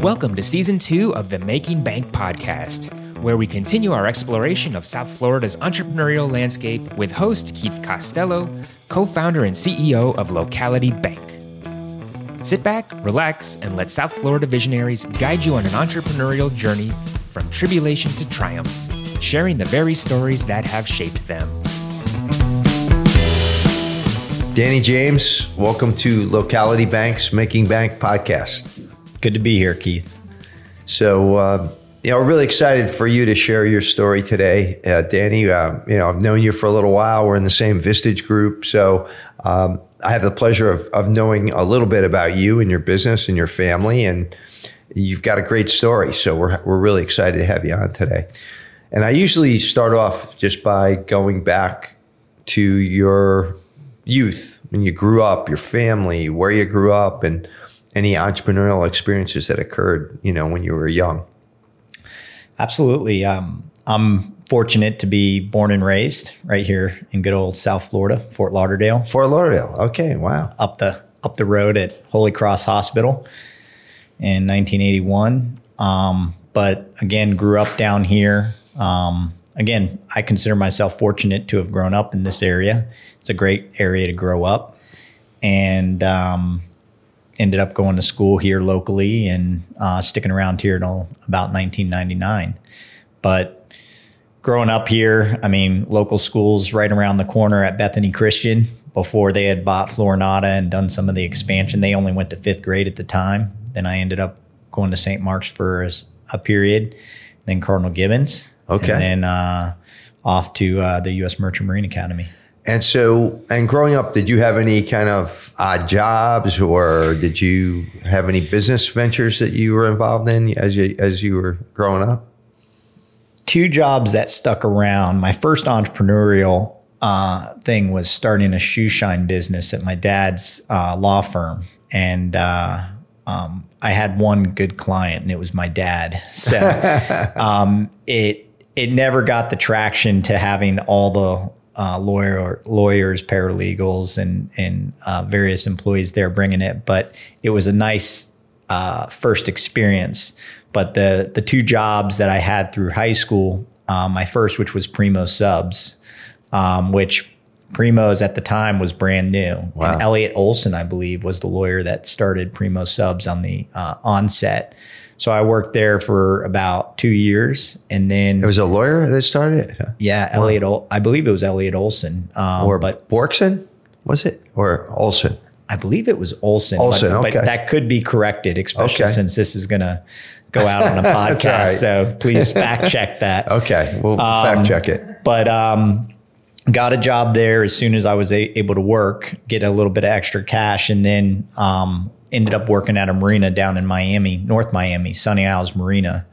Welcome to season two of the Making Bank podcast, where we continue our exploration of South Florida's entrepreneurial landscape with host Keith Costello, co founder and CEO of Locality Bank. Sit back, relax, and let South Florida visionaries guide you on an entrepreneurial journey from tribulation to triumph, sharing the very stories that have shaped them. Danny James, welcome to Locality Bank's Making Bank podcast. Good to be here, Keith. So, uh, you know, really excited for you to share your story today, uh, Danny. Uh, you know, I've known you for a little while. We're in the same Vistage group, so um, I have the pleasure of, of knowing a little bit about you and your business and your family, and you've got a great story. So we're we're really excited to have you on today. And I usually start off just by going back to your youth when you grew up, your family, where you grew up, and any entrepreneurial experiences that occurred, you know, when you were young? Absolutely. Um, I'm fortunate to be born and raised right here in good old South Florida, Fort Lauderdale. Fort Lauderdale. Okay. Wow. Up the up the road at Holy Cross Hospital in 1981. Um, but again, grew up down here. Um, again, I consider myself fortunate to have grown up in this area. It's a great area to grow up, and um, ended up going to school here locally and uh, sticking around here until about 1999. But growing up here, I mean, local schools right around the corner at Bethany Christian. Before they had bought Florinata and done some of the expansion, they only went to fifth grade at the time. Then I ended up going to St. Mark's for a, a period, then Cardinal Gibbons. Okay. And then uh, off to uh, the U.S. Merchant Marine Academy. And so, and growing up, did you have any kind of odd jobs, or did you have any business ventures that you were involved in as you as you were growing up? Two jobs that stuck around. My first entrepreneurial uh, thing was starting a shoe shine business at my dad's uh, law firm, and uh, um, I had one good client, and it was my dad. So um, it it never got the traction to having all the uh, lawyer lawyers, paralegals, and and uh, various employees there bringing it. But it was a nice uh, first experience. But the the two jobs that I had through high school, um, my first, which was Primo Subs, um, which Primo's at the time was brand new. Wow. And Elliot Olson, I believe, was the lawyer that started Primo Subs on the uh, onset. So I worked there for about two years, and then it was a lawyer that started it. Yeah, Elliot. Ol- I believe it was Elliot Olson, um, or but Borkson was it or Olson? I believe it was Olson. Olson, but, okay. But that could be corrected, especially okay. since this is going to go out on a podcast. right. So please fact check that. Okay, we'll um, fact check it. But um, got a job there as soon as I was a- able to work, get a little bit of extra cash, and then um, ended up working at a marina down in Miami, North Miami, Sunny Isles Marina.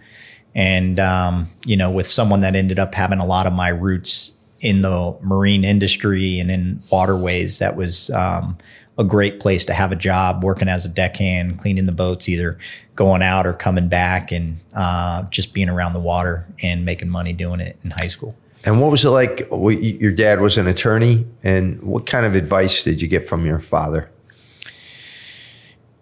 And, um, you know, with someone that ended up having a lot of my roots in the marine industry and in waterways, that was um, a great place to have a job working as a deckhand, cleaning the boats, either going out or coming back and uh, just being around the water and making money doing it in high school. And what was it like? Your dad was an attorney, and what kind of advice did you get from your father?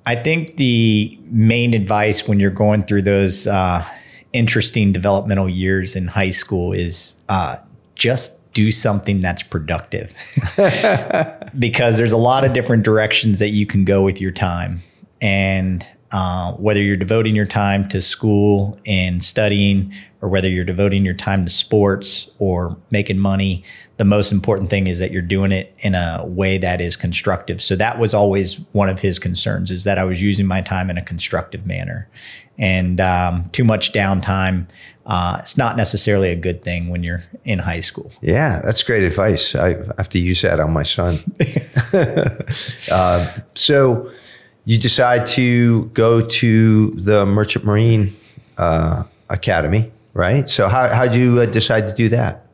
I think the main advice when you're going through those uh, interesting developmental years in high school is uh, just do something that's productive because there's a lot of different directions that you can go with your time. And uh, whether you're devoting your time to school and studying, or whether you're devoting your time to sports or making money, the most important thing is that you're doing it in a way that is constructive. So that was always one of his concerns is that I was using my time in a constructive manner. And um, too much downtime, uh, it's not necessarily a good thing when you're in high school. Yeah, that's great advice. I have to use that on my son. uh, so you decide to go to the Merchant Marine uh, Academy, right? So how how did you uh, decide to do that?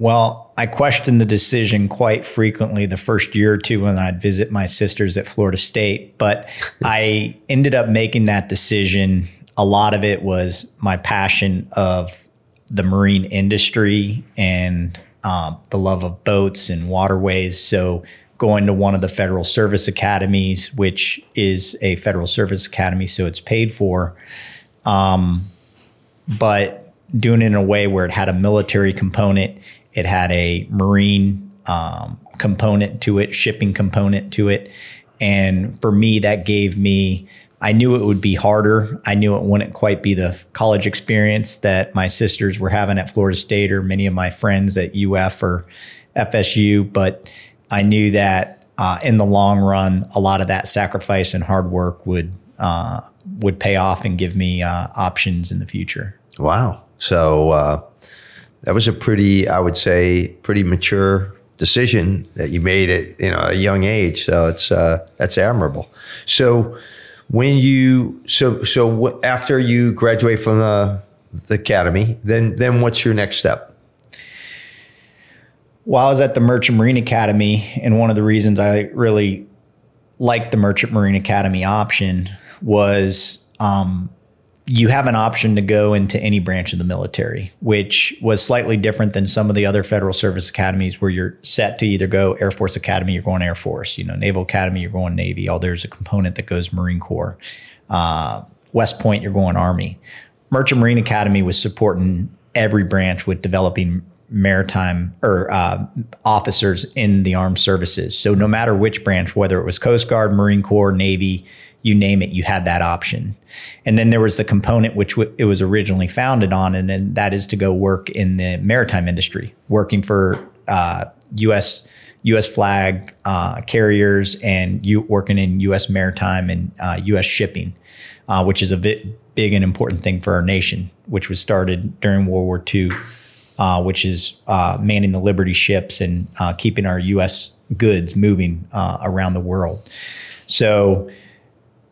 Well, I questioned the decision quite frequently the first year or two when I'd visit my sisters at Florida State, but I ended up making that decision. A lot of it was my passion of the marine industry and um, the love of boats and waterways. So going to one of the federal service academies, which is a federal service academy, so it's paid for. Um, but doing it in a way where it had a military component, it had a marine um, component to it, shipping component to it. And for me, that gave me, I knew it would be harder. I knew it wouldn't quite be the college experience that my sisters were having at Florida State or many of my friends at UF or FSU, but I knew that uh, in the long run, a lot of that sacrifice and hard work would uh, would pay off and give me uh, options in the future. Wow! So uh, that was a pretty, I would say, pretty mature decision that you made at you know a young age. So it's uh, that's admirable. So when you so so after you graduate from the, the academy, then then what's your next step? While I was at the Merchant Marine Academy, and one of the reasons I really liked the Merchant Marine Academy option was um, you have an option to go into any branch of the military, which was slightly different than some of the other federal service academies where you're set to either go Air Force Academy, you're going Air Force, you know, Naval Academy, you're going Navy. Oh, there's a component that goes Marine Corps. Uh, West Point, you're going Army. Merchant Marine Academy was supporting every branch with developing maritime or uh, officers in the armed services. So no matter which branch, whether it was Coast Guard, Marine Corps, Navy, you name it, you had that option. And then there was the component which w- it was originally founded on, and then that is to go work in the maritime industry, working for uh, U.S. U.S. flag uh, carriers and you working in U.S. maritime and uh, U.S. shipping, uh, which is a big and important thing for our nation, which was started during World War II, uh, which is uh, manning the Liberty ships and keeping our U.S. goods moving around the world. So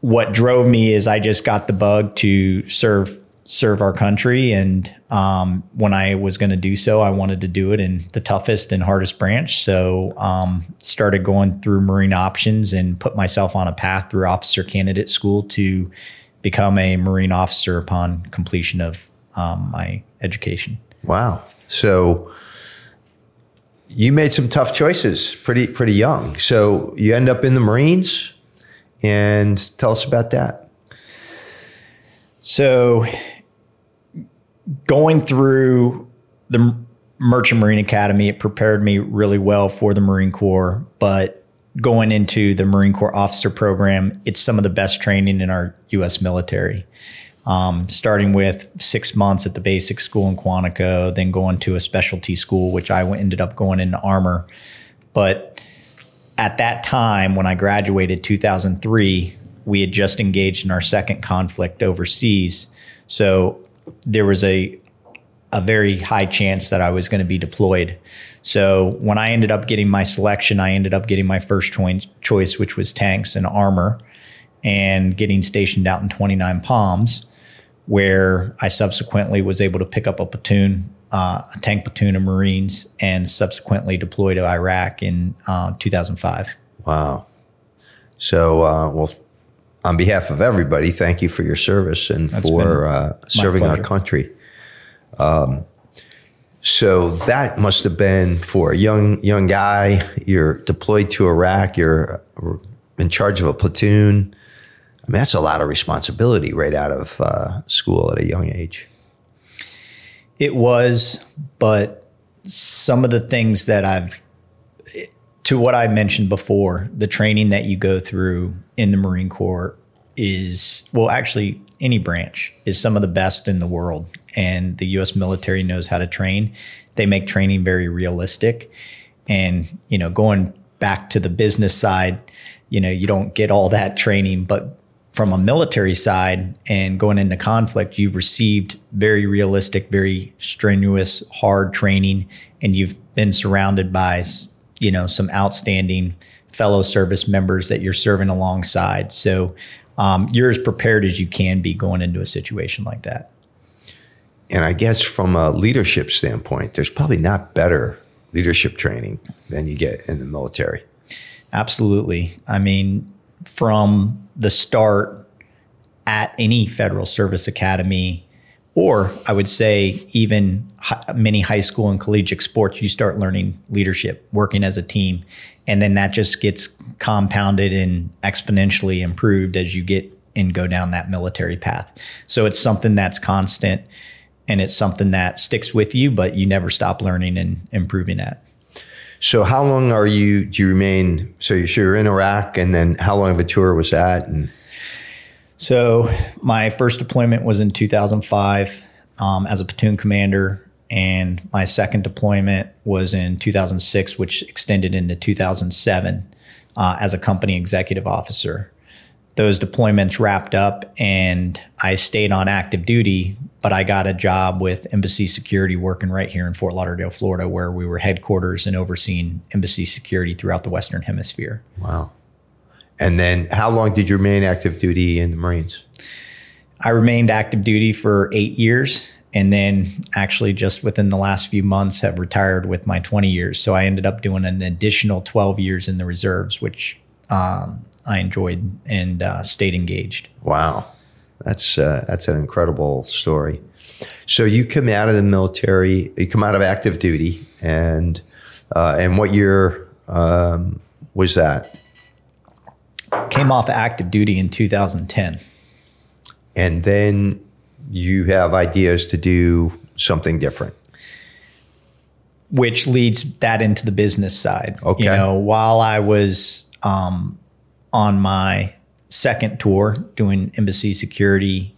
what drove me is I just got the bug to serve serve our country, and um, when I was going to do so, I wanted to do it in the toughest and hardest branch. So um, started going through Marine options and put myself on a path through officer candidate school to become a Marine officer upon completion of um, my education. Wow! So you made some tough choices pretty pretty young. So you end up in the Marines and tell us about that. So, going through the Merchant Marine Academy, it prepared me really well for the Marine Corps. But going into the Marine Corps officer program, it's some of the best training in our U.S. military. Um, starting with six months at the basic school in Quantico, then going to a specialty school, which I ended up going into armor. But at that time, when I graduated 2003, we had just engaged in our second conflict overseas. So there was a a very high chance that I was going to be deployed. So when I ended up getting my selection, I ended up getting my first choice, which was tanks and armor, and getting stationed out in 29 Palms, where I subsequently was able to pick up a platoon uh, a tank platoon of Marines and subsequently deployed to Iraq in uh, 2005. Wow. So, uh, well, on behalf of everybody, thank you for your service and That's for uh, serving our country. Um, so that must have been for a young young guy. You're deployed to Iraq. You're in charge of a platoon. I mean, that's a lot of responsibility right out of uh, school at a young age. It was, but some of the things that I've, to what I mentioned before, the training that you go through in the Marine Corps is, well, actually, any branch is some of the best in the world. And the US military knows how to train. They make training very realistic. And, you know, going back to the business side, you know, you don't get all that training, but from a military side and going into conflict, you've received very realistic, very strenuous, hard training, and you've been surrounded by, you know, some outstanding fellow service members that you're serving alongside. So um, you're as prepared as you can be going into a situation like that. And I guess from a leadership standpoint, there's probably not better leadership training than you get in the military. Absolutely. I mean, from the start at any federal service academy, or I would say even many high school and collegiate sports, you start learning leadership, working as a team. and then that just gets compounded and exponentially improved as you get and go down that military path. So it's something that's constant and it's something that sticks with you, but you never stop learning and improving at. So how long are you? Do you remain? So you're in Iraq, and then how long of a tour was that? And so my first deployment was in 2005 um, as a platoon commander, and my second deployment was in 2006, which extended into 2007 uh, as a company executive officer. Those deployments wrapped up, and I stayed on active duty but I got a job with Embassy Security working right here in Fort Lauderdale, Florida, where we were headquarters and overseeing embassy security throughout the Western Hemisphere. Wow. And then how long did you remain active duty in the Marines? I remained active duty for eight years. And then actually, just within the last few months, have retired with my 20 years. So I ended up doing an additional 12 years in the reserves, which um, I enjoyed and uh, stayed engaged. Wow. That's uh, that's an incredible story. So you come out of the military, you come out of active duty, and uh, and what year um, was that? Came off active duty in 2010, and then you have ideas to do something different which leads that into the business side. Okay. You know, while I was um, on my second tour doing embassy security,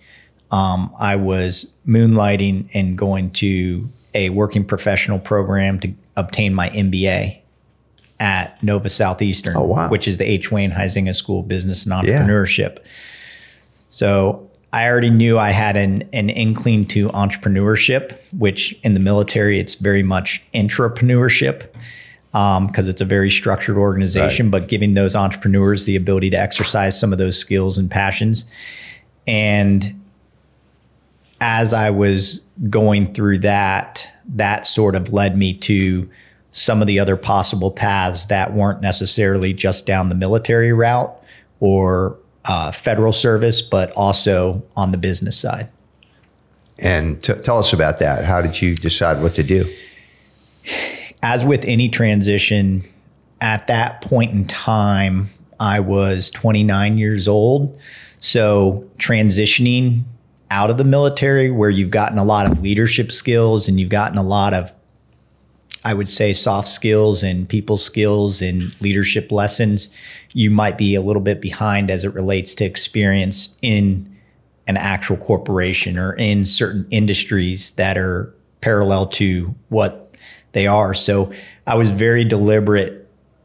um, I was moonlighting and going to a working professional program to obtain my MBA at Nova Southeastern, oh, wow. which is the H. Wayne Huizenga School of Business and Entrepreneurship. Yeah. So I already knew I had an, an inkling to entrepreneurship, which in the military, it's very much intrapreneurship because um, it's a very structured organization, right. but giving those entrepreneurs the ability to exercise some of those skills and passions. And as I was going through that, that sort of led me to some of the other possible paths that weren't necessarily just down the military route or uh, federal service, but also on the business side. And t- tell us about that. How did you decide what to do? As with any transition, at that point in time, I was 29 years old. So transitioning out of the military, where you've gotten a lot of leadership skills and you've gotten a lot of, I would say, soft skills and people skills and leadership lessons, you might be a little bit behind as it relates to experience in an actual corporation or in certain industries that are parallel to what they are. So I was very deliberate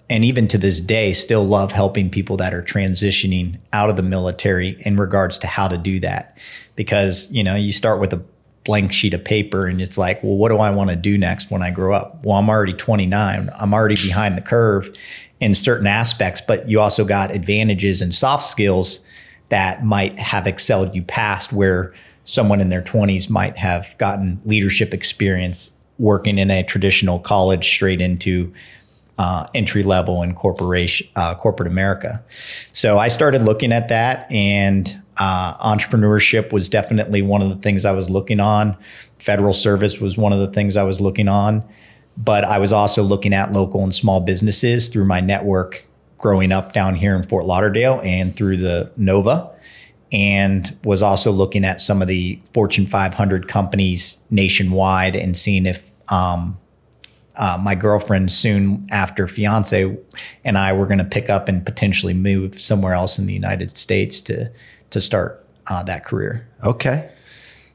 and even to this day still love helping people that are transitioning out of the military in regards to how to do that. Because you know you start with a blank sheet of paper and it's like well what do i want to do next when i grow up? Well i'm already 29 i'm already behind the curve in certain aspects but you also got advantages and soft skills that might have excelled you past where someone in their 20s might have gotten leadership experience working in a traditional college straight into uh, entry level in corporation uh, corporate America. So I started looking at that, and uh, entrepreneurship was definitely one of the things I was looking on. Federal service was one of the things I was looking on, but I was also looking at local and small businesses through my network growing up down here in Fort Lauderdale and through the Nova and was also looking at some of the Fortune 500 companies nationwide and seeing if um, uh, my girlfriend soon after fiance and I were going to pick up and potentially move somewhere else in the United States to to start uh, that career. Okay.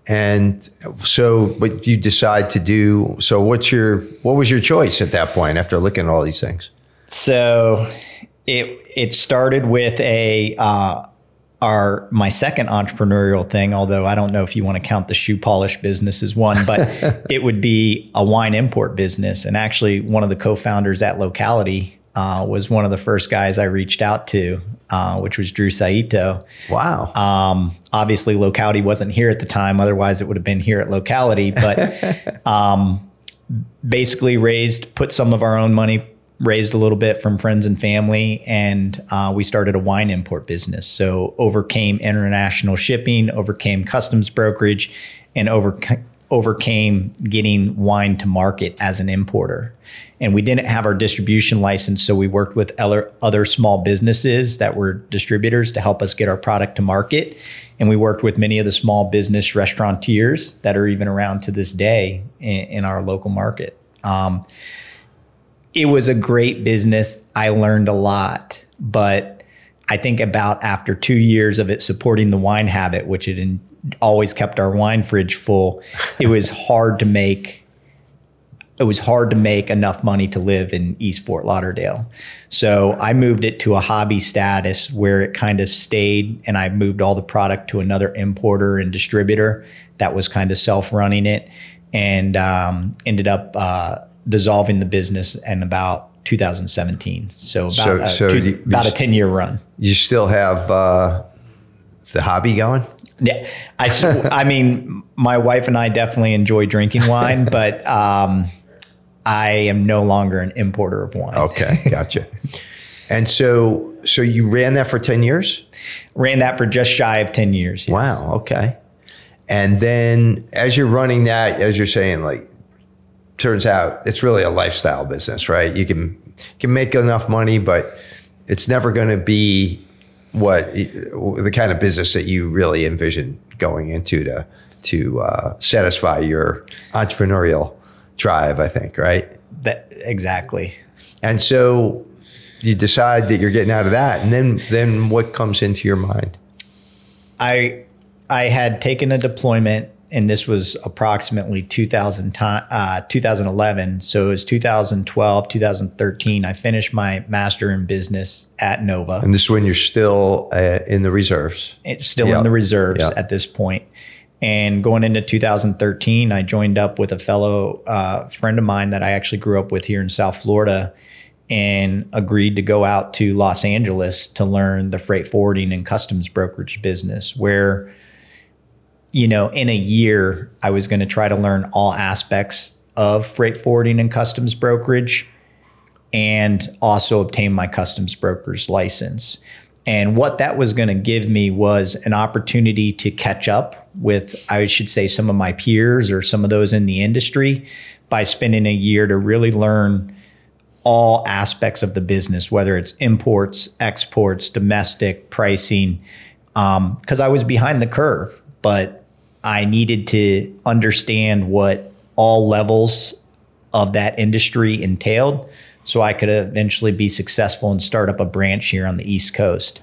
And so, but you decide to do? So, what's your what was your choice at that point after looking at all these things? So, it it started with a uh, our my second entrepreneurial thing, although I don't know if you want to count the shoe polish business as one, but it would be a wine import business. And actually, one of the co-founders at Locality uh, was one of the first guys I reached out to, uh, which was Drew Saito. Wow. Um, obviously, Locality wasn't here at the time; otherwise, it would have been here at Locality. But um, basically, raised put some of our own money raised a little bit from friends and family, and uh, we started a wine import business. So overcame international shipping, overcame customs brokerage, and over overcame getting wine to market as an importer. And we didn't have our distribution license, so we worked with other, other small businesses that were distributors to help us get our product to market. And we worked with many of the small business restaurateurs that are even around to this day in, in our local market. Um, it was a great business. I learned a lot, but I think about after two years of it supporting the wine habit, which it in, always kept our wine fridge full, it was hard to make it was hard to make enough money to live in East Fort Lauderdale. So I moved it to a hobby status where it kind of stayed, and I moved all the product to another importer and distributor that was kind of self running it, and um, ended up uh, dissolving the business and about 2017. So about, so, uh, so two, you, about a 10 year run. You still have uh, the hobby going? Yeah, I, I mean, my wife and I definitely enjoy drinking wine, but um, I am no longer an importer of wine. Okay, gotcha. and so, so you ran that for ten years? Ran that for just shy of ten years. Yes. Wow. Okay. And then, as you're running that, as you're saying, like, turns out it's really a lifestyle business, right? You can can make enough money, but it's never going to be what the kind of business that you really envision going into to to uh, satisfy your entrepreneurial drive, I think, right? That exactly. And so you decide that you're getting out of that, and then then what comes into your mind? I I had taken a deployment, and this was approximately 2000 uh, 2011. So it was 2012, 2013. I finished my master in business at Nova, and this is when you're still uh, in the reserves. It's still yep. in the reserves yep. at this point. And going into 2013, I joined up with a fellow uh, friend of mine that I actually grew up with here in South Florida and agreed to go out to Los Angeles to learn the freight forwarding and customs brokerage business, where, you know, in a year, I was going to try to learn all aspects of freight forwarding and customs brokerage and also obtain my customs broker's license. And what that was going to give me was an opportunity to catch up with, I should say, some of my peers or some of those in the industry by spending a year to really learn all aspects of the business, whether it's imports, exports, domestic, pricing, because um, I was behind the curve, but I needed to understand what all levels of that industry entailed so I could eventually be successful and start up a branch here on the East Coast.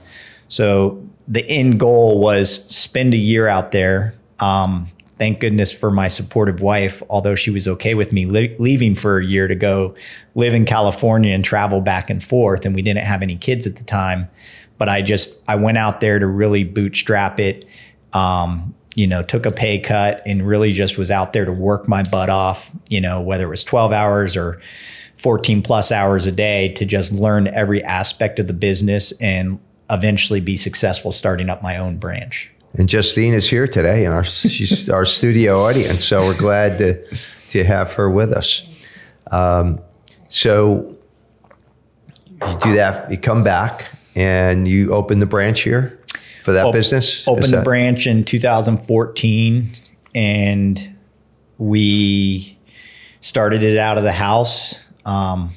So the end goal was spend a year out there. Um, thank goodness for my supportive wife, although she was okay with me li- leaving for a year to go live in California and travel back and forth. And we didn't have any kids at the time. But I just, I went out there to really bootstrap it. Um, you know, took a pay cut and really just was out there to work my butt off, you know, whether it was 12 hours or 14 plus hours a day to just learn every aspect of the business and eventually be successful starting up my own branch. And Justine is here today in our she's our studio audience, so we're glad to to have her with us. Um, so you do that, you come back and you open the branch here for that business. Opened the branch in 2014, and we started it out of the house um,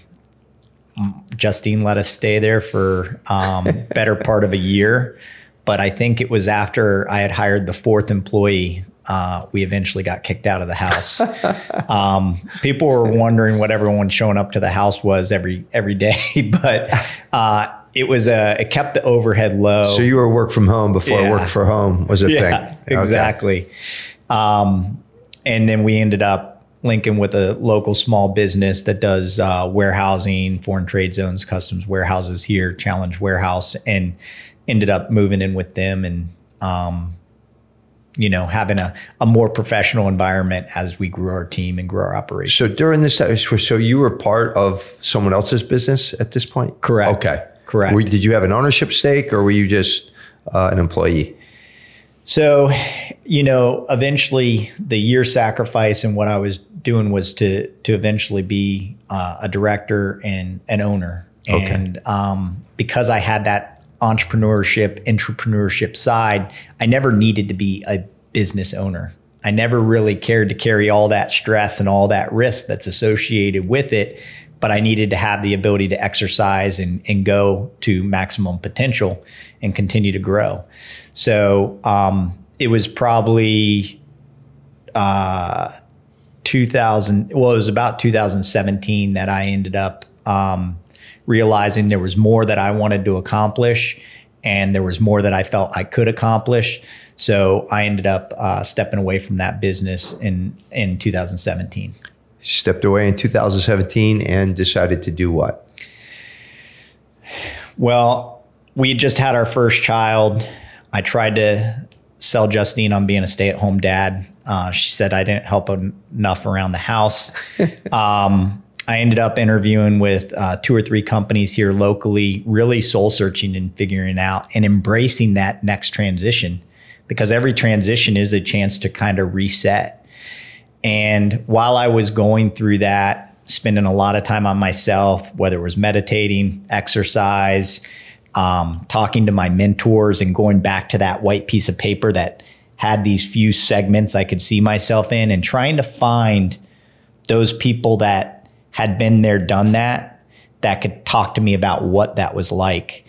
Justine let us stay there for um, better part of a year, but I think it was after I had hired the fourth employee. Uh, we eventually got kicked out of the house. um, people were wondering what everyone showing up to the house was every every day, but uh, it was a it kept the overhead low. So you were work from home before yeah. work for home was a yeah, thing. Exactly. Okay. Um, and then we ended up linking with a local small business that does uh, warehousing, foreign trade zones, customs warehouses here, Challenge Warehouse, and ended up moving in with them and, um, you know, having a, a more professional environment as we grew our team and grew our operation. So during this time, so you were part of someone else's business at this point? Correct. Okay. Correct. Were, did you have an ownership stake or were you just uh, an employee? So, you know, eventually the year sacrifice and what I was doing was to to eventually be uh, a director and an owner. Okay. And um, because I had that entrepreneurship, entrepreneurship side, I never needed to be a business owner. I never really cared to carry all that stress and all that risk that's associated with it. But I needed to have the ability to exercise and, and go to maximum potential and continue to grow. So um, it was probably uh, 2000, well, it was about 2017 that I ended up um, realizing there was more that I wanted to accomplish and there was more that I felt I could accomplish. So I ended up uh, stepping away from that business in in 2017. Stepped away in 2017 and decided to do what? Well, we just had our first child. I tried to sell Justine on being a stay at home dad. Uh, she said I didn't help enough around the house. um, I ended up interviewing with uh, two or three companies here locally, really soul searching and figuring out and embracing that next transition because every transition is a chance to kind of reset. And while I was going through that, spending a lot of time on myself, whether it was meditating, exercise, um, talking to my mentors, and going back to that white piece of paper that had these few segments I could see myself in, and trying to find those people that had been there, done that, that could talk to me about what that was like.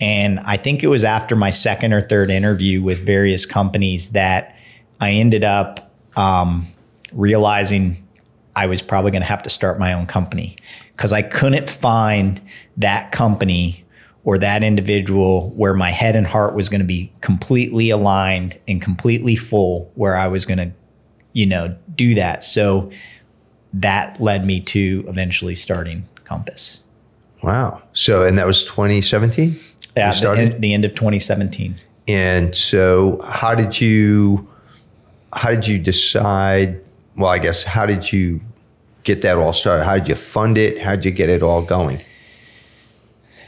And I think it was after my second or third interview with various companies that I ended up um, realizing I was probably going to have to start my own company because I couldn't find that company or that individual where my head and heart was going to be completely aligned and completely full where I was going to, you know, do that. So that led me to eventually starting Compass. Wow. So, and that was 2017? Yeah, the end, the end of 2017. And so, how did you, how did you decide? Well, I guess, how did you get that all started? How did you fund it? How did you get it all going?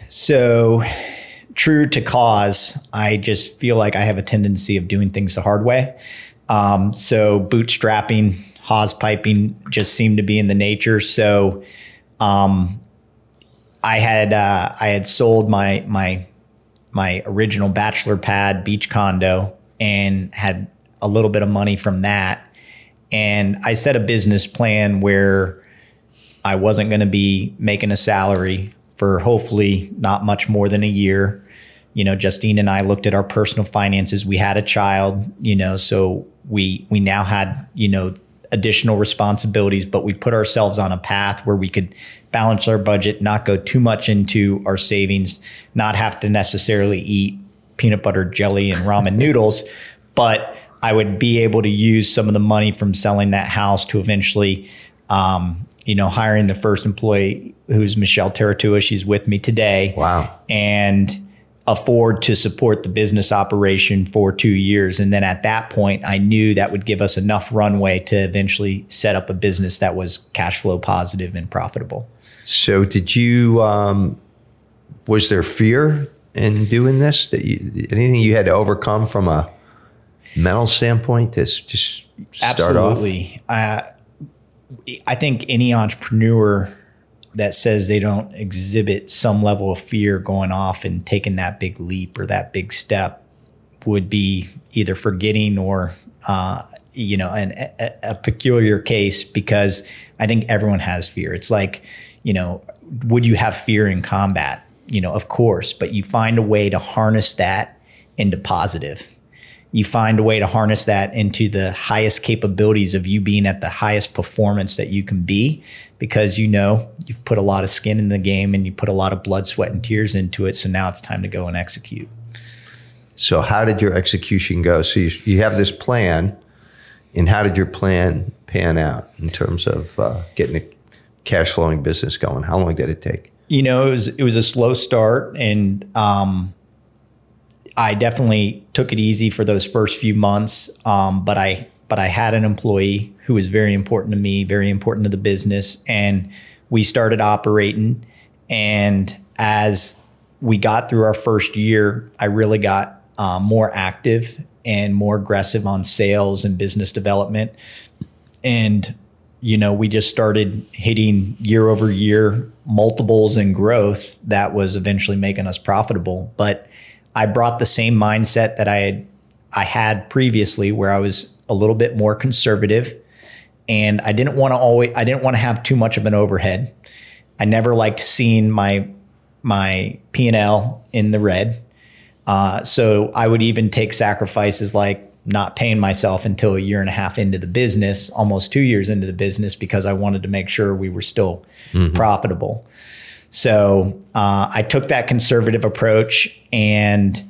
So, true to cause, I just feel like I have a tendency of doing things the hard way. Um, so, bootstrapping, hose piping just seemed to be in the nature. So, um, I had uh, I had sold my my my original bachelor pad beach condo and had a little bit of money from that. And I set a business plan where I wasn't going to be making a salary for hopefully not much more than a year. You know, Justine and I looked at our personal finances. We had a child, you know, so we we now had, you know, additional responsibilities, but we put ourselves on a path where we could balance our budget, not go too much into our savings, not have to necessarily eat peanut butter jelly and ramen noodles, but I would be able to use some of the money from selling that house to eventually, um, you know, hiring the first employee who's Michelle Teratua. She's with me today. Wow. And afford to support the business operation for two years. And then at that point, I knew that would give us enough runway to eventually set up a business that was cash flow positive and profitable. So, did you, um, was there fear in doing this? That you, anything you had to overcome from a mental standpoint to just start Absolutely. off? I think any entrepreneur that says they don't exhibit some level of fear going off and taking that big leap or that big step would be either forgetting or uh, you know an, a, a, peculiar case because I think everyone has fear. It's like you know, would you have fear in combat? You know, of course, but you find a way to harness that into positive you find a way to harness that into the highest capabilities of you being at the highest performance that you can be because you know you've put a lot of skin in the game and you put a lot of blood, sweat, and tears into it. So now it's time to go and execute. So, how did your execution go? So, you, you have this plan, and how did your plan pan out in terms of uh, getting a cash flowing business going? How long did it take? You know, it was it was a slow start, and um, I definitely took it easy for those first few months. Um, but I but I had an employee who was very important to me, very important to the business, and we started operating. And as we got through our first year, I really got uh, more active and more aggressive on sales and business development. And you know, we just started hitting year over year multiples and growth that was eventually making us profitable. But I brought the same mindset that I had I had previously where I was a little bit more conservative and I didn't want to always I didn't want to have too much of an overhead. I never liked seeing my my P&L in the red. Uh, so I would even take sacrifices like not paying myself until a year and a half into the business, almost two years into the business, because I wanted to make sure we were still mm-hmm. profitable. So uh, I took that conservative approach, and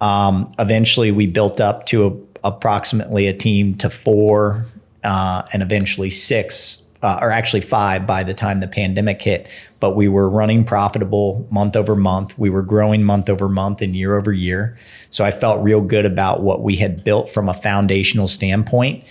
um, eventually we built up to a, approximately a team to four, uh, and eventually six, uh, or actually five by the time the pandemic hit. But we were running profitable month over month. We were growing month over month and year over year. So I felt real good about what we had built from a foundational standpoint,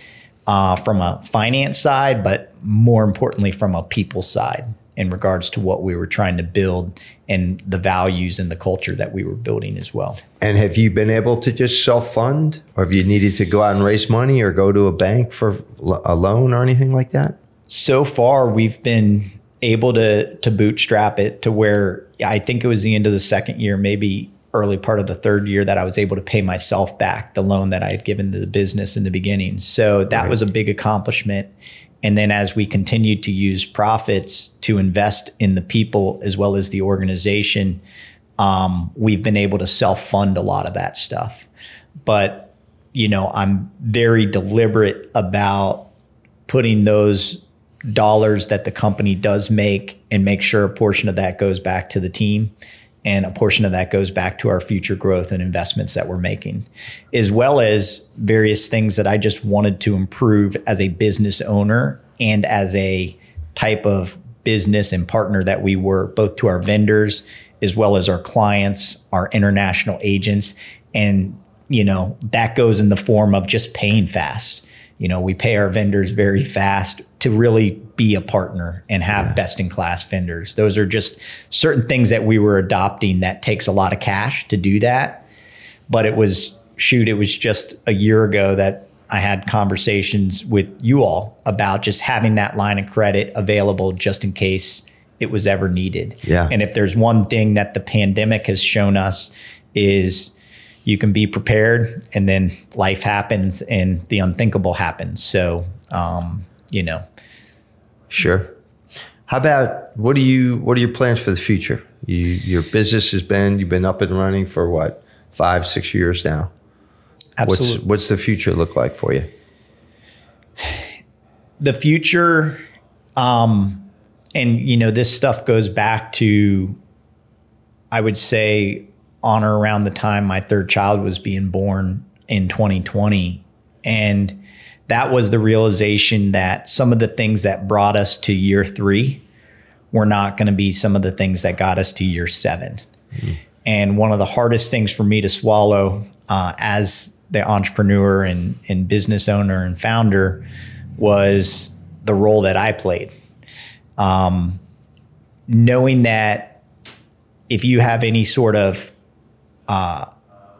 uh, from a finance side, but more importantly, from a people side in regards to what we were trying to build and the values and the culture that we were building as well. And have you been able to just self fund, or have you needed to go out and raise money or go to a bank for a loan or anything like that? So far, we've been able to to bootstrap it to where I think it was the end of the second year, maybe early part of the third year that I was able to pay myself back the loan that I had given to the business in the beginning. So that right. was a big accomplishment. And then as we continued to use profits to invest in the people as well as the organization, um, we've been able to self fund a lot of that stuff. But, you know, I'm very deliberate about putting those dollars that the company does make and make sure a portion of that goes back to the team and a portion of that goes back to our future growth and investments that we're making, as well as various things that I just wanted to improve as a business owner and as a type of business and partner that we were, both to our vendors as well as our clients, our international agents. And, you know, that goes in the form of just paying fast. You know, we pay our vendors very fast to really be a partner and have yeah. best in class vendors. Those are just certain things that we were adopting that takes a lot of cash to do that. But it was, shoot, it was just a year ago that I had conversations with you all about just having that line of credit available just in case it was ever needed. Yeah. And if there's one thing that the pandemic has shown us is you can be prepared and then life happens and the unthinkable happens. So, um, you know. Sure. How about what do you what are your plans for the future? You, your business has been you've been up and running for what five six years now. Absolutely. What's what's the future look like for you? The future, um, and you know this stuff goes back to, I would say on or around the time my third child was being born in 2020. And that was the realization that some of the things that brought us to year three were not going to be some of the things that got us to year 7 mm. And one of the hardest things for me to swallow uh, as the entrepreneur and, and business owner and founder was the role that I played. Um, knowing that if you have any sort of uh,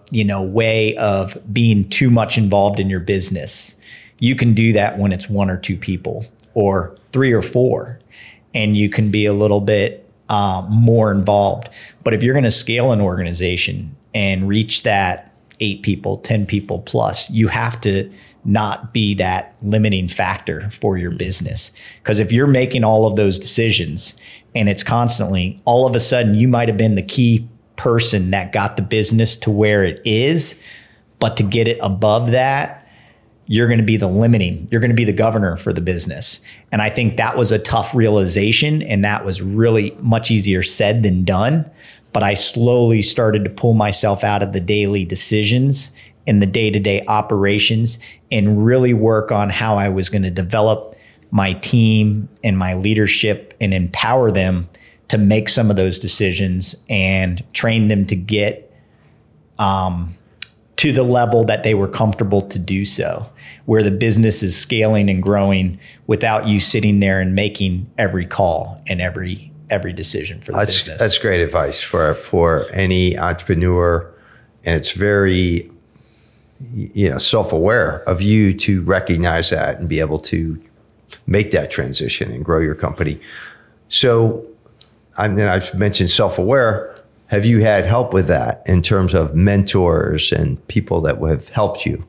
you know, way of being too much involved in your business. You can do that when it's one or two people or three or four, and you can be a little bit uh, more involved. But if you're going to scale an organization and reach that eight people, 10 people plus, you have to not be that limiting factor for your business. Because if you're making all of those decisions and it's constantly, all of a sudden you might have been the key person that got the business to where it is. But to get it above that, you're going to be the limiting, you're going to be the governor for the business. And I think that was a tough realization. And that was really much easier said than done. But I slowly started to pull myself out of the daily decisions and the day to day operations and really work on how I was going to develop my team and my leadership and empower them to make some of those decisions and train them to get um, to the level that they were comfortable to do so, where the business is scaling and growing without you sitting there and making every call and every every decision for the that's, business. That's great advice for for any entrepreneur, and it's very you know self-aware of you to recognize that and be able to make that transition and grow your company. So I mean, I've mentioned self aware. have you had help with that in terms of mentors and people that have helped you?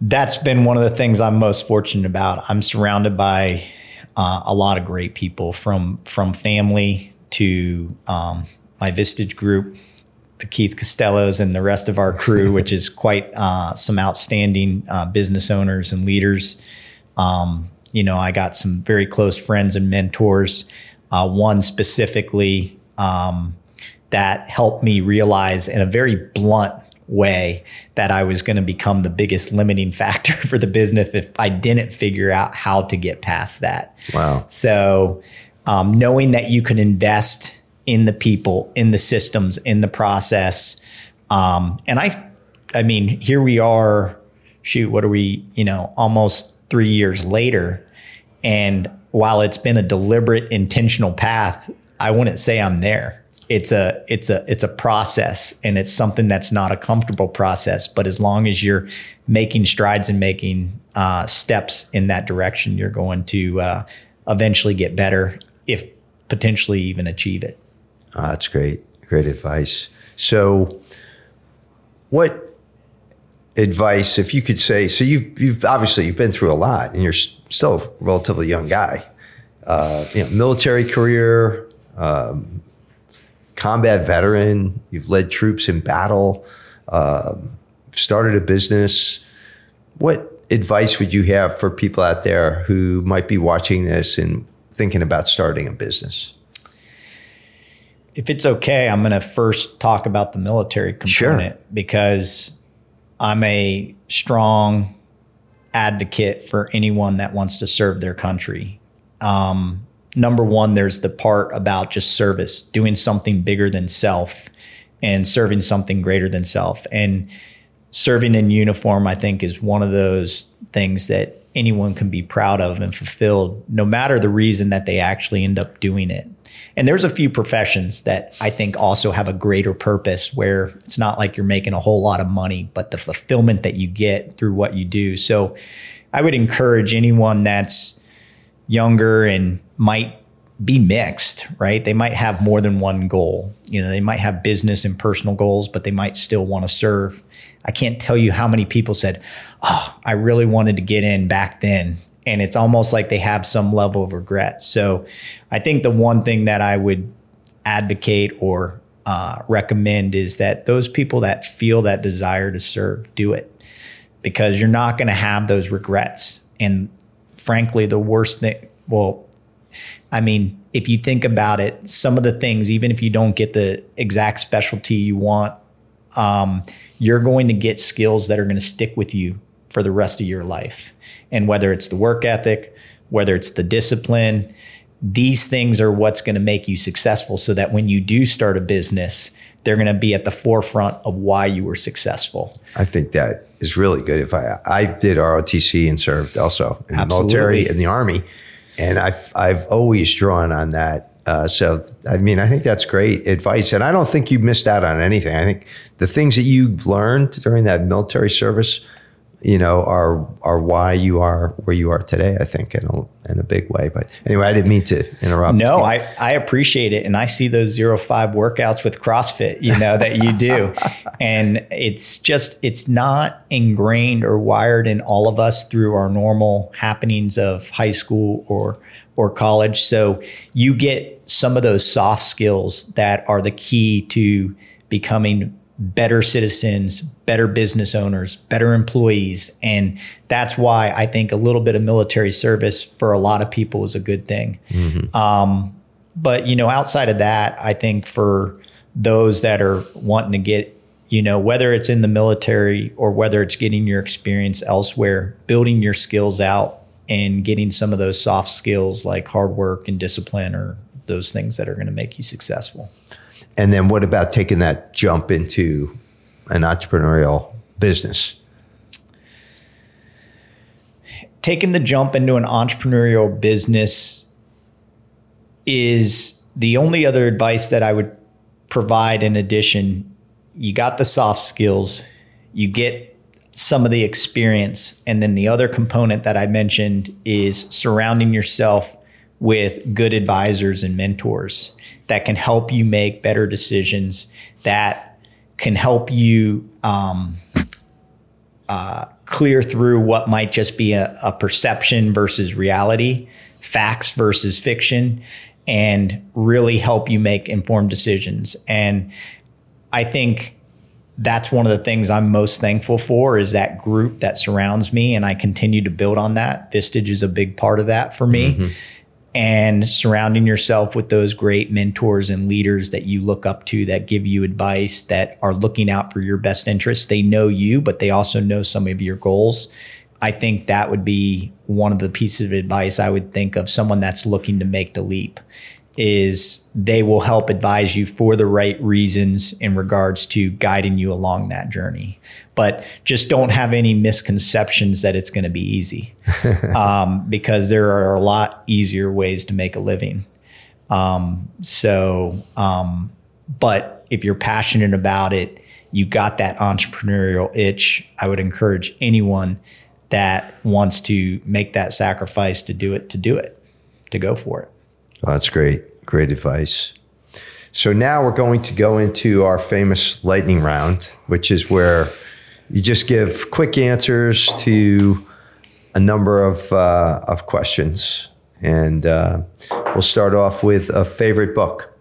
That's been one of the things I'm most fortunate about. I'm surrounded by uh, a lot of great people from from family to um, my Vistage group, the Keith Costellos, and the rest of our crew, which is quite uh, some outstanding uh, business owners and leaders. Um, you know, I got some very close friends and mentors. Uh, one specifically um, that helped me realize in a very blunt way that I was going to become the biggest limiting factor for the business if I didn't figure out how to get past that. Wow. So, um, knowing that you can invest in the people, in the systems, in the process, um, and I, I mean, here we are. Shoot, what are we? You know, almost three years later, and while it's been a deliberate, intentional path, I wouldn't say I'm there. It's a it's a it's a process and it's something that's not a comfortable process. But as long as you're making strides and making uh, steps in that direction you're going to uh, eventually get better if potentially even achieve it. Oh, that's great. Great advice. So what advice if you could say so you've you've obviously you've been through a lot and you're still a relatively young guy uh, you know military career um, combat veteran. You've led troops in battle, uh, started a business. What advice would you have for people out there who might be watching this and thinking about starting a business? If it's okay, I'm going to first talk about the military component sure. because I'm a strong advocate for anyone that wants to serve their country. Um, number one, there's the part about just service, doing something bigger than self and serving something greater than self. And serving in uniform, I think, is one of those things that anyone can be proud of and fulfilled, no matter the reason that they actually end up doing it. And there's a few professions that I think also have a greater purpose where it's not like you're making a whole lot of money, but the fulfillment that you get through what you do. So I would encourage anyone that's younger and might be mixed, right? They might have more than one goal. You know, they might have business and personal goals, but they might still want to serve. I can't tell you how many people said, "Oh, I really wanted to get in back then." And it's almost like they have some level of regret. So, I think the one thing that I would advocate or uh, recommend is that those people that feel that desire to serve do it because you're not going to have those regrets. And frankly, the worst thing, well, I mean, if you think about it, some of the things, even if you don't get the exact specialty you want, um, you're going to get skills that are going to stick with you for the rest of your life. And whether it's the work ethic, whether it's the discipline, these things are what's going to make you successful so that when you do start a business, they're going to be at the forefront of why you were successful. I think that is really good. If I I did ROTC and served also in Absolutely. the military in the army, and I've I've always drawn on that. Uh, so I mean, I think that's great advice, and I don't think you missed out on anything. I think the things that you learned during that military service you know, are are why you are where you are today. I think in a in a big way. But anyway, I didn't mean to interrupt. No, I I appreciate it, and I see those zero five workouts with CrossFit. You know that you do, and it's just it's not ingrained or wired in all of us through our normal happenings of high school or or college. So you get some of those soft skills that are the key to becoming better citizens, better business owners, better employees. And that's why I think a little bit of military service for a lot of people is a good thing. Mm-hmm. Um, but, you know, outside of that, I think for those that are wanting to get, you know, whether it's in the military or whether it's getting your experience elsewhere, building your skills out and getting some of those soft skills like hard work and discipline are those things that are going to make you successful. And then what about taking that jump into an entrepreneurial business? Taking the jump into an entrepreneurial business is the only other advice that I would provide in addition. You got the soft skills, you get some of the experience, and then the other component that I mentioned is surrounding yourself with good advisors and mentors that can help you make better decisions, that can help you um, uh, clear through what might just be a, a perception versus reality, facts versus fiction, and really help you make informed decisions. And I think that's one of the things I'm most thankful for is that group that surrounds me, and I continue to build on that. Vistage is a big part of that for me. Mm-hmm. And surrounding yourself with those great mentors and leaders that you look up to that give you advice, that are looking out for your best interests. They know you, but they also know some of your goals. I think that would be one of the pieces of advice I would think of someone that's looking to make the leap is they will help advise you for the right reasons in regards to guiding you along that journey. But just don't have any misconceptions that it's going to be easy um, because there are a lot easier ways to make a living. Um, so, um, but if you're passionate about it, you got that entrepreneurial itch. I would encourage anyone that wants to make that sacrifice to do it, to do it, to go for it. Oh, that's great. Great advice. So now we're going to go into our famous lightning round, which is where you just give quick answers to a number of, uh, of questions. And uh, we'll start off with a favorite book.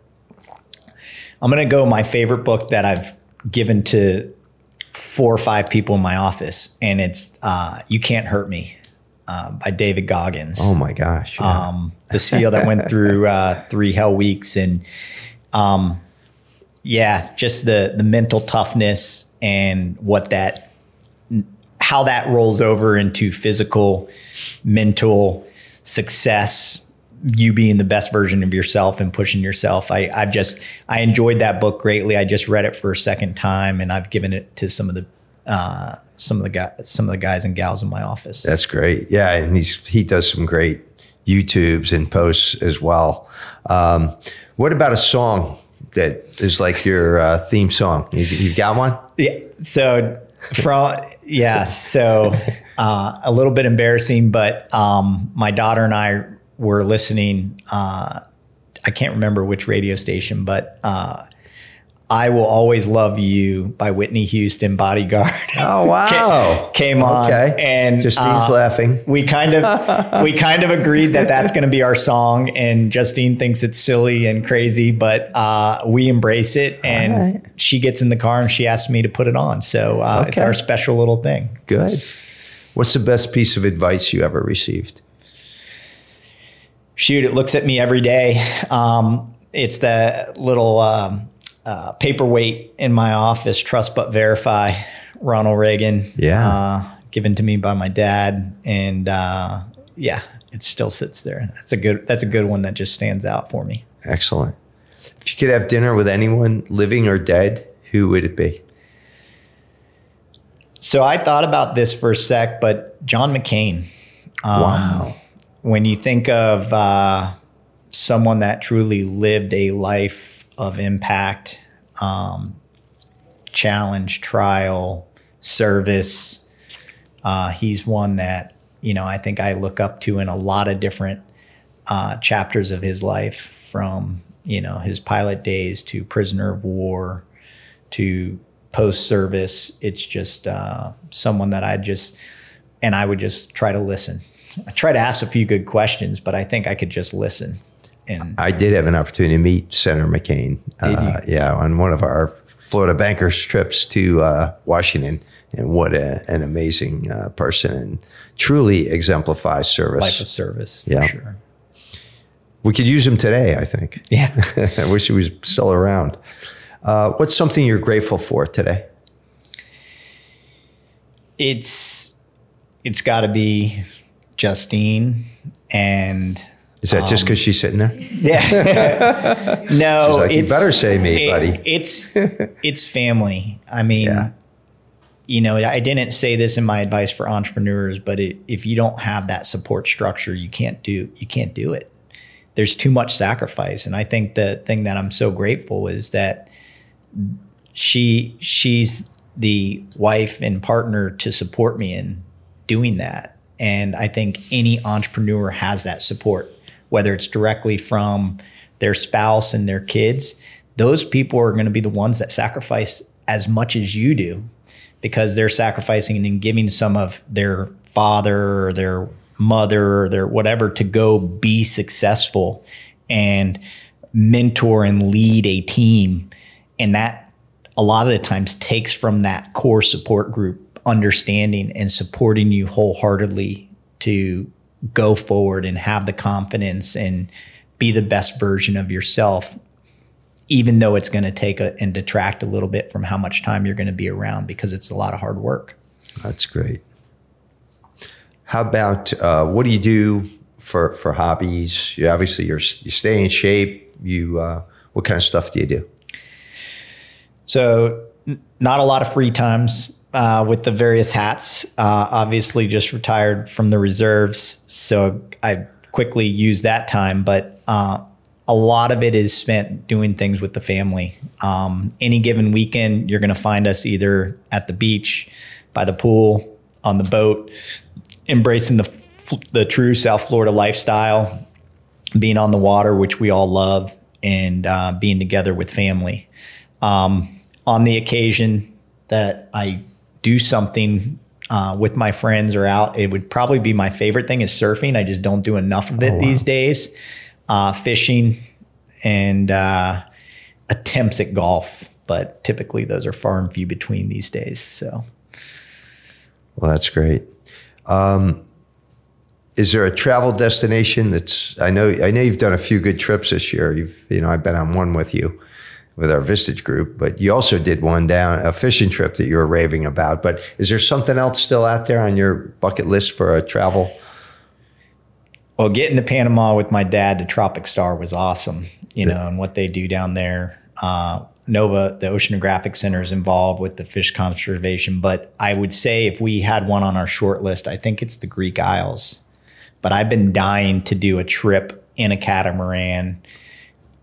I'm going to go my favorite book that I've given to four or five people in my office, and it's uh, You Can't Hurt Me uh, by David Goggins. Oh my gosh! Yeah. Um, the SEAL that went through uh, three hell weeks, and um, yeah, just the the mental toughness and what that how that rolls over into physical, mental success. You being the best version of yourself and pushing yourself. I, I've just I enjoyed that book greatly. I just read it for a second time, and I've given it to some of the uh, some of the guys, some of the guys and gals in my office. That's great. Yeah, and he's he does some great YouTubes and posts as well. Um, what about a song that is like your uh, theme song? You, you've got one? Yeah. So from yeah, so uh, a little bit embarrassing, but um, my daughter and I were listening. Uh, I can't remember which radio station, but uh, I Will Always Love You by Whitney Houston Bodyguard. Oh wow. came, on okay. and Justine's uh, laughing. We kind of we kind of agreed that that's going to be our song and Justine thinks it's silly and crazy but uh, we embrace it and right. she gets in the car and she asks me to put it on. So uh, okay. it's our special little thing. Good. What's the best piece of advice you ever received? Shoot, it looks at me every day. Um, it's the little um, uh, paperweight in my office, Trust But Verify, Ronald Reagan. Yeah. Uh, given to me by my dad. And uh, yeah, it still sits there. That's a good that's a good one that just stands out for me. Excellent. If you could have dinner with anyone living or dead, who would it be? So I thought about this for a sec, but John McCain. Um, wow. When you think of uh, someone that truly lived a life of impact, um, challenge, trial, service. Uh, he's one that you know I think I look up to in a lot of different uh, chapters of his life, from you know his pilot days to prisoner of war to post service. It's just uh, someone that I just and I would just try to listen. I try to ask a few good questions, but I think I could just listen. And I did have an opportunity to meet Senator McCain. Uh, yeah, on one of our Florida bankers trips to uh, Washington, and what a, an amazing uh, person and truly exemplifies service. Life of service, yeah. Sure. We could use him today, I think. Yeah. I wish he was still around. Uh, what's something you're grateful for today? It's it's got to be Justine and is that um, just because she's sitting there? Yeah. no, like, you better say me, it, buddy. It's it's family. I mean, yeah. you know, I didn't say this in my advice for entrepreneurs, but it, if you don't have that support structure, you can't do you can't do it. There's too much sacrifice, and I think the thing that I'm so grateful is that she she's the wife and partner to support me in doing that. And I think any entrepreneur has that support whether it's directly from their spouse and their kids, those people are going to be the ones that sacrifice as much as you do because they're sacrificing and giving some of their father or their mother or their whatever to go be successful and mentor and lead a team. And that a lot of the times takes from that core support group understanding and supporting you wholeheartedly to go forward and have the confidence and be the best version of yourself even though it's going to take a, and detract a little bit from how much time you're going to be around because it's a lot of hard work. That's great. How about uh, what do you do for for hobbies? You obviously you're you stay in shape. You uh, what kind of stuff do you do? So, n- not a lot of free times uh, with the various hats. Uh, obviously, just retired from the reserves, so I quickly use that time. But uh, a lot of it is spent doing things with the family. Um, any given weekend, you're going to find us either at the beach, by the pool, on the boat, embracing the the true South Florida lifestyle, being on the water, which we all love, and uh, being together with family. Um, on the occasion that I do something uh, with my friends or out, it would probably be my favorite thing is surfing. I just don't do enough of it oh, wow. these days. Uh, fishing and uh, attempts at golf, but typically those are far and few between these days. So, well, that's great. Um, is there a travel destination that's I know I know you've done a few good trips this year. You've you know I've been on one with you with our Vistage group, but you also did one down a fishing trip that you were raving about. But is there something else still out there on your bucket list for a travel? Well, getting to Panama with my dad to Tropic Star was awesome, you know, and what they do down there. Uh, NOVA, the Oceanographic Center, is involved with the fish conservation. But I would say if we had one on our short list, I think it's the Greek Isles but I've been dying to do a trip in a catamaran.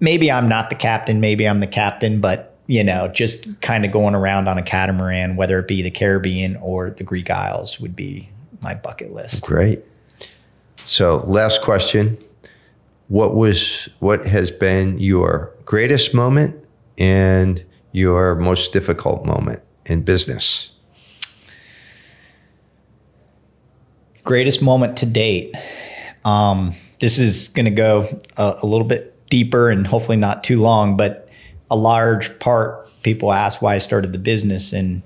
Maybe I'm not the captain, maybe I'm the captain, but you know, just kind of going around on a catamaran, whether it be the Caribbean or the Greek Isles, would be my bucket list. Great. So, last question: What was what has been your greatest moment and your most difficult moment in business? greatest moment to date. Um, this is going to go a, a, little bit deeper and hopefully not too long, but a large part people ask why I started the business. And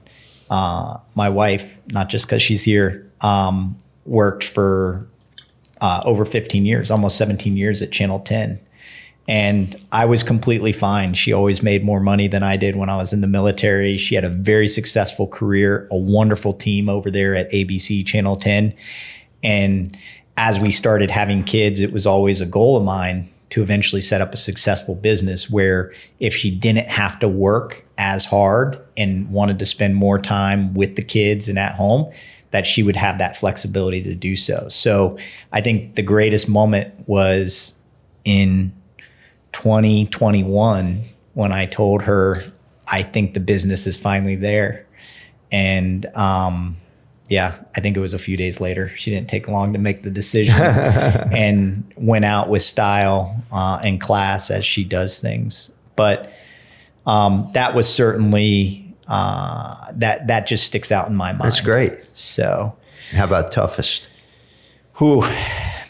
uh, my wife, not just because she's here, um, worked for uh, over 15 years, almost 17 years at Channel 10. And I was completely fine. She always made more money than I did when I was in the military. She had a very successful career, a wonderful team over there at ABC Channel 10. And as we started having kids, it was always a goal of mine to eventually set up a successful business where if she didn't have to work as hard and wanted to spend more time with the kids and at home, that she would have that flexibility to do so. So I think the greatest moment was in 2021 when I told her I think the business is finally there. And um, yeah, I think it was a few days later. She didn't take long to make the decision and went out with style uh, and class as she does things. But um, that was certainly uh, that that just sticks out in my mind. That's great. So, how about toughest? Who,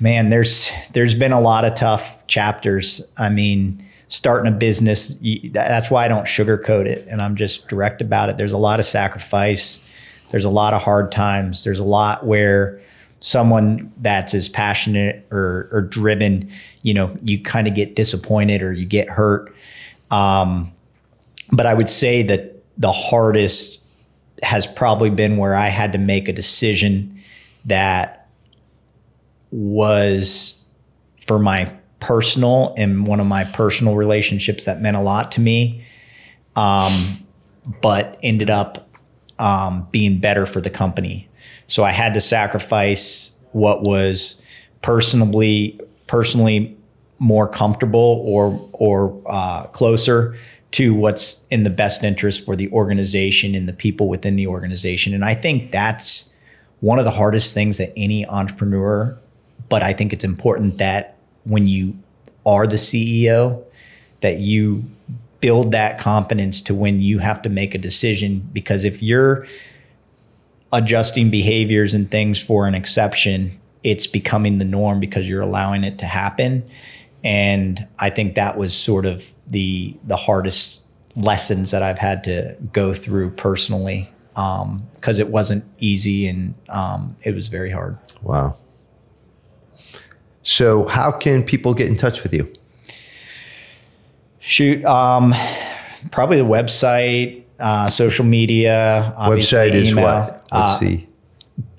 man, there's there's been a lot of tough chapters. I mean, starting a business, that's why I don't sugarcoat it, and I'm just direct about it. There's a lot of sacrifice. There's a lot of hard times. There's a lot where someone that's as passionate or, or driven, you know, you kind of get disappointed or you get hurt. Um, but I would say that the hardest has probably been where I had to make a decision that was for my personal and one of my personal relationships that meant a lot to me, um, but ended up um, being better for the company. So I had to sacrifice what was personally personally more comfortable or or uh, closer to what's in the best interest for the organization and the people within the organization. And I think that's one of the hardest things that any entrepreneur but I think it's important that when you are the CEO that you build that confidence to when you have to make a decision. Because if you're adjusting behaviors and things for an exception it's becoming the norm because you're allowing it to happen. And i think that was sort of the the hardest lessons that i've had to go through personally because um, it wasn't easy and um, it was very hard. Wow. So how can people get in touch with you Shoot, um, probably the website, uh, social media. Website is email. what? Let's uh, see.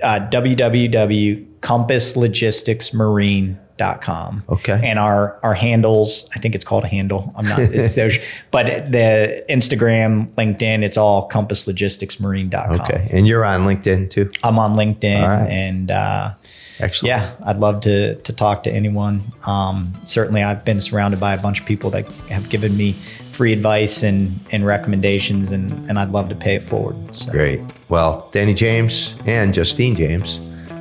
Uh, www.compasslogisticsmarine.com. Okay. And our our handles, I think it's called a handle. I'm not it's social, but the Instagram, LinkedIn, it's all compasslogisticsmarine.com. Okay. And you're on LinkedIn too? I'm on LinkedIn right. and uh, Excellent. Yeah, I'd love to to talk to anyone. Um, certainly, I've been surrounded by a bunch of people that have given me free advice and and recommendations, and and I'd love to pay it forward. So. Great. Well, Danny James and Justine James,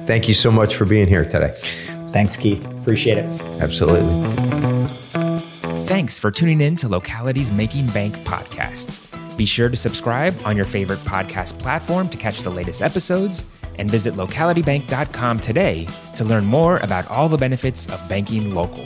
thank you so much for being here today. Thanks, Keith. Appreciate it. Absolutely. Thanks for tuning in to Locality's Making Bank podcast. Be sure to subscribe on your favorite podcast platform to catch the latest episodes and visit localitybank.com today to learn more about all the benefits of banking local.